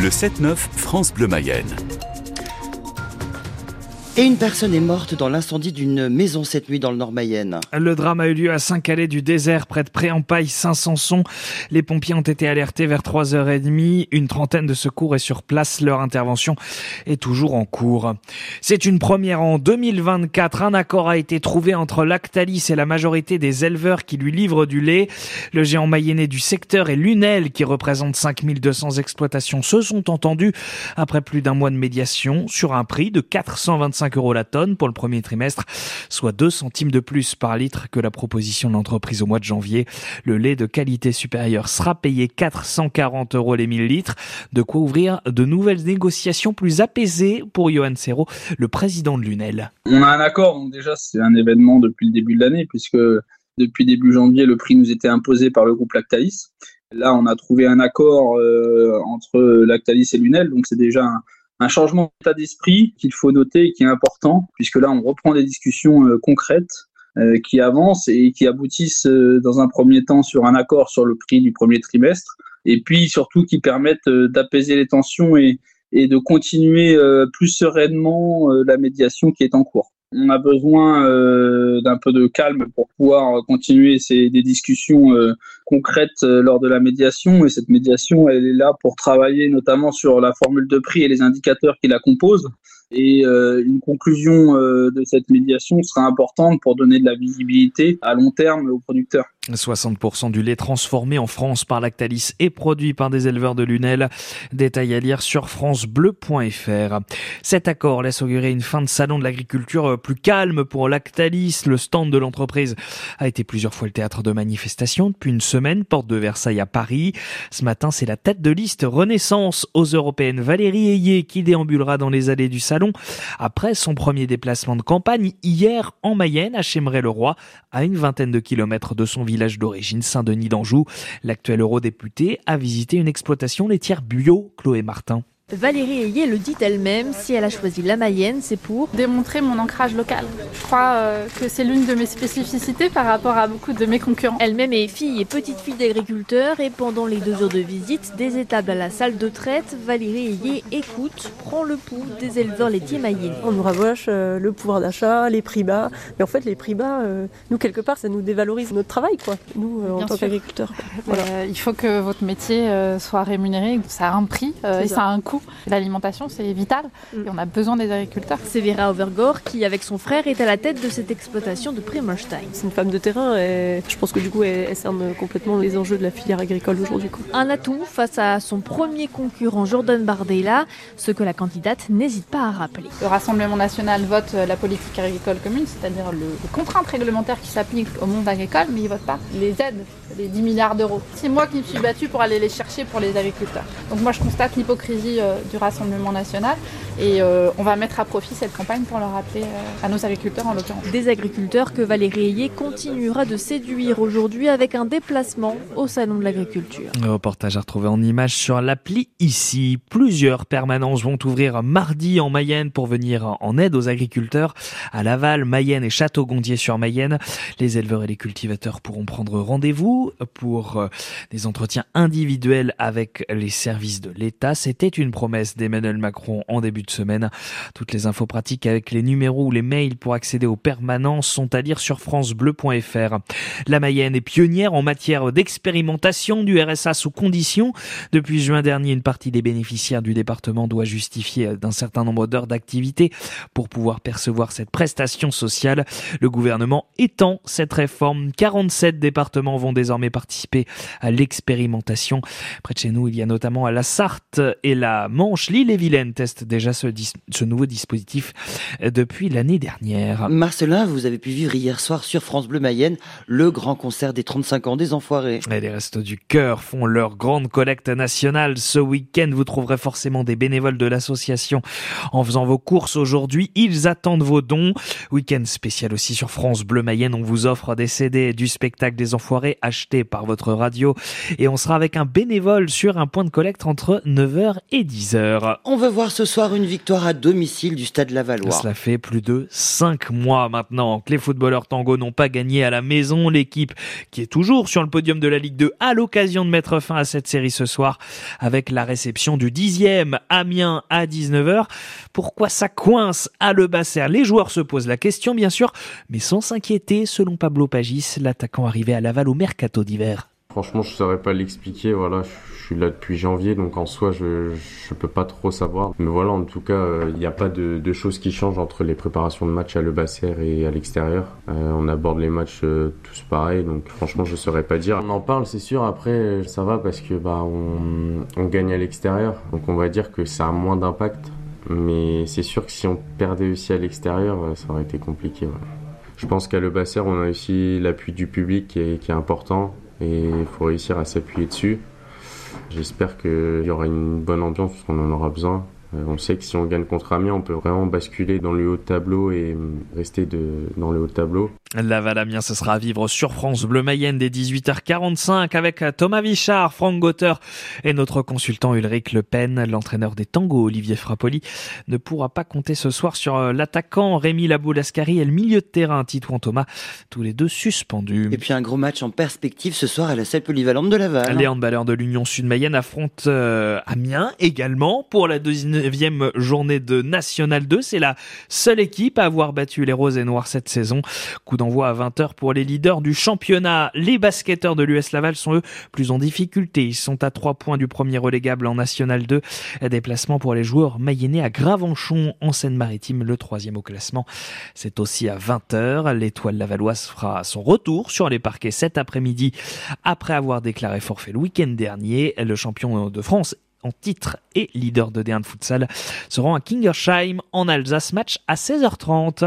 Le 7-9 France Bleu Mayenne. Et une personne est morte dans l'incendie d'une maison cette nuit dans le Nord Mayenne. Le drame a eu lieu à Saint-Calais du désert, près de Préampaille, Saint-Sanson. Les pompiers ont été alertés vers 3h30. Une trentaine de secours est sur place. Leur intervention est toujours en cours. C'est une première en 2024. Un accord a été trouvé entre Lactalis et la majorité des éleveurs qui lui livrent du lait. Le géant mayennais du secteur et Lunel, qui représente 5200 exploitations, se sont entendus après plus d'un mois de médiation sur un prix de 425 euros la tonne pour le premier trimestre, soit 2 centimes de plus par litre que la proposition de l'entreprise au mois de janvier. Le lait de qualité supérieure sera payé 440 euros les 1000 litres, de quoi ouvrir de nouvelles négociations plus apaisées pour Johan Serrault, le président de l'UNEL. On a un accord, donc déjà c'est un événement depuis le début de l'année puisque depuis début janvier le prix nous était imposé par le groupe Lactalis. Là on a trouvé un accord euh, entre Lactalis et l'UNEL, donc c'est déjà un, un changement d'état d'esprit qu'il faut noter et qui est important, puisque là, on reprend des discussions euh, concrètes euh, qui avancent et qui aboutissent euh, dans un premier temps sur un accord sur le prix du premier trimestre, et puis surtout qui permettent d'apaiser les tensions et, et de continuer plus sereinement la médiation qui est en cours. On a besoin euh, d'un peu de calme pour pouvoir continuer ces, des discussions euh, concrètes euh, lors de la médiation. Et cette médiation, elle est là pour travailler notamment sur la formule de prix et les indicateurs qui la composent. Et une conclusion de cette médiation sera importante pour donner de la visibilité à long terme aux producteurs. 60% du lait transformé en France par Lactalis est produit par des éleveurs de Lunel. Détail à lire sur francebleu.fr. Cet accord laisse augurer une fin de salon de l'agriculture plus calme pour Lactalis. Le stand de l'entreprise a été plusieurs fois le théâtre de manifestations depuis une semaine, porte de Versailles à Paris. Ce matin, c'est la tête de liste Renaissance aux européennes Valérie Ayé qui déambulera dans les allées du salon après son premier déplacement de campagne hier en Mayenne à Chémeray-le-Roi à une vingtaine de kilomètres de son village d'origine Saint-Denis d'Anjou. L'actuel eurodéputé a visité une exploitation laitière bio, Chloé Martin. Valérie Ayé le dit elle-même, si elle a choisi la Mayenne, c'est pour démontrer mon ancrage local. Je crois euh, que c'est l'une de mes spécificités par rapport à beaucoup de mes concurrents. Elle-même est fille et petite fille d'agriculteur et pendant les deux heures de visite des étables à la salle de traite, Valérie Ayé écoute, prend le pouls des éleveurs laitiers mayennais. On nous rabâche euh, le pouvoir d'achat, les prix bas, mais en fait les prix bas, euh, nous quelque part ça nous dévalorise notre travail quoi, nous en tant qu'agriculteurs. Voilà. il faut que votre métier soit rémunéré, ça a un prix et ça a un coût. L'alimentation, c'est vital mm. et on a besoin des agriculteurs. C'est Vera Overgore qui, avec son frère, est à la tête de cette exploitation de Primerstein. C'est une femme de terrain et je pense que du coup, elle, cerne complètement les enjeux de la filière agricole aujourd'hui. Un atout face à son premier concurrent, Jordan Bardella, ce que la candidate n'hésite pas à rappeler. Le Rassemblement national vote la politique agricole commune, c'est-à-dire le, les contraintes réglementaires qui s'appliquent au monde agricole, mais il ne vote pas les aides, les 10 milliards d'euros. C'est moi qui me suis battue pour aller les chercher pour les agriculteurs. Donc moi, je constate l'hypocrisie euh, euh, du Rassemblement national. Et euh, on va mettre à profit cette campagne pour le rappeler euh, à nos agriculteurs en l'occurrence. Des agriculteurs que Valérie Ayé continuera de séduire aujourd'hui avec un déplacement au Salon de l'Agriculture. Reportage à retrouver en image sur l'appli ici. Plusieurs permanences vont ouvrir mardi en Mayenne pour venir en aide aux agriculteurs à Laval, Mayenne et Château-Gondier sur Mayenne. Les éleveurs et les cultivateurs pourront prendre rendez-vous pour des entretiens individuels avec les services de l'État. C'était une promesse d'Emmanuel Macron en début de semaine. Toutes les infos pratiques avec les numéros ou les mails pour accéder aux permanences sont à lire sur francebleu.fr. La Mayenne est pionnière en matière d'expérimentation du RSA sous conditions. Depuis juin dernier, une partie des bénéficiaires du département doit justifier d'un certain nombre d'heures d'activité pour pouvoir percevoir cette prestation sociale. Le gouvernement étend cette réforme. 47 départements vont désormais participer à l'expérimentation. Près de chez nous, il y a notamment la Sarthe et la Manche, l'île et Vilaine testent déjà ce, ce nouveau dispositif euh, depuis l'année dernière. Marcelin, vous avez pu vivre hier soir sur France Bleu Mayenne le grand concert des 35 ans des Enfoirés. les Restos du Cœur font leur grande collecte nationale ce week-end. Vous trouverez forcément des bénévoles de l'association en faisant vos courses aujourd'hui. Ils attendent vos dons. Week-end spécial aussi sur France Bleu Mayenne. On vous offre des CD du spectacle des Enfoirés achetés par votre radio et on sera avec un bénévole sur un point de collecte entre 9h et 10 10h. On veut voir ce soir une victoire à domicile du Stade Lavallois. Cela fait plus de 5 mois maintenant que les footballeurs tango n'ont pas gagné à la maison. L'équipe qui est toujours sur le podium de la Ligue 2 a l'occasion de mettre fin à cette série ce soir avec la réception du 10e Amiens à 19h. Pourquoi ça coince à Le Basser Les joueurs se posent la question bien sûr, mais sans s'inquiéter selon Pablo Pagis, l'attaquant arrivé à Laval au mercato d'hiver. Franchement, je saurais pas l'expliquer. Voilà, je suis là depuis janvier, donc en soi, je je peux pas trop savoir. Mais voilà, en tout cas, euh, il n'y a pas de, choses qui changent entre les préparations de match à Le Basser et à l'extérieur. Euh, on aborde les matchs euh, tous pareil, donc franchement, je saurais pas dire. On en parle, c'est sûr. Après, ça va parce que bah on, gagne à l'extérieur, donc on va dire que ça a moins d'impact. Mais c'est sûr que si on perdait aussi à l'extérieur, ça aurait été compliqué. Je pense qu'à Le Basser, on a aussi l'appui du public qui est important et il faut réussir à s'appuyer dessus. J'espère qu'il y aura une bonne ambiance parce qu'on en aura besoin. Euh, on sait que si on gagne contre Amiens, on peut vraiment basculer dans le haut tableau et rester de, dans le haut tableau. Laval Amiens, ce sera à vivre sur France Bleu Mayenne dès 18h45 avec Thomas Vichard, Franck Gauter et notre consultant Ulrich Le Pen. L'entraîneur des tangos, Olivier Frappoli, ne pourra pas compter ce soir sur euh, l'attaquant Rémi Laboulascari et le milieu de terrain Titouan Thomas, tous les deux suspendus. Et puis un gros match en perspective ce soir à la salle polyvalente de Laval. Les handballeurs de l'Union Sud-Mayenne affrontent euh, Amiens également pour la deuxième neuvième journée de National 2. C'est la seule équipe à avoir battu les Roses et Noirs cette saison. Coup d'envoi à 20h pour les leaders du championnat. Les basketteurs de l'US Laval sont eux plus en difficulté. Ils sont à 3 points du premier relégable en National 2. Déplacement pour les joueurs mayennais à Gravenchon en Seine-Maritime, le troisième au classement. C'est aussi à 20h. L'étoile lavalloise fera son retour sur les parquets cet après-midi après avoir déclaré forfait le week-end dernier. Le champion de France en titre et leader de D1 de futsal seront à Kingersheim en Alsace match à 16h30.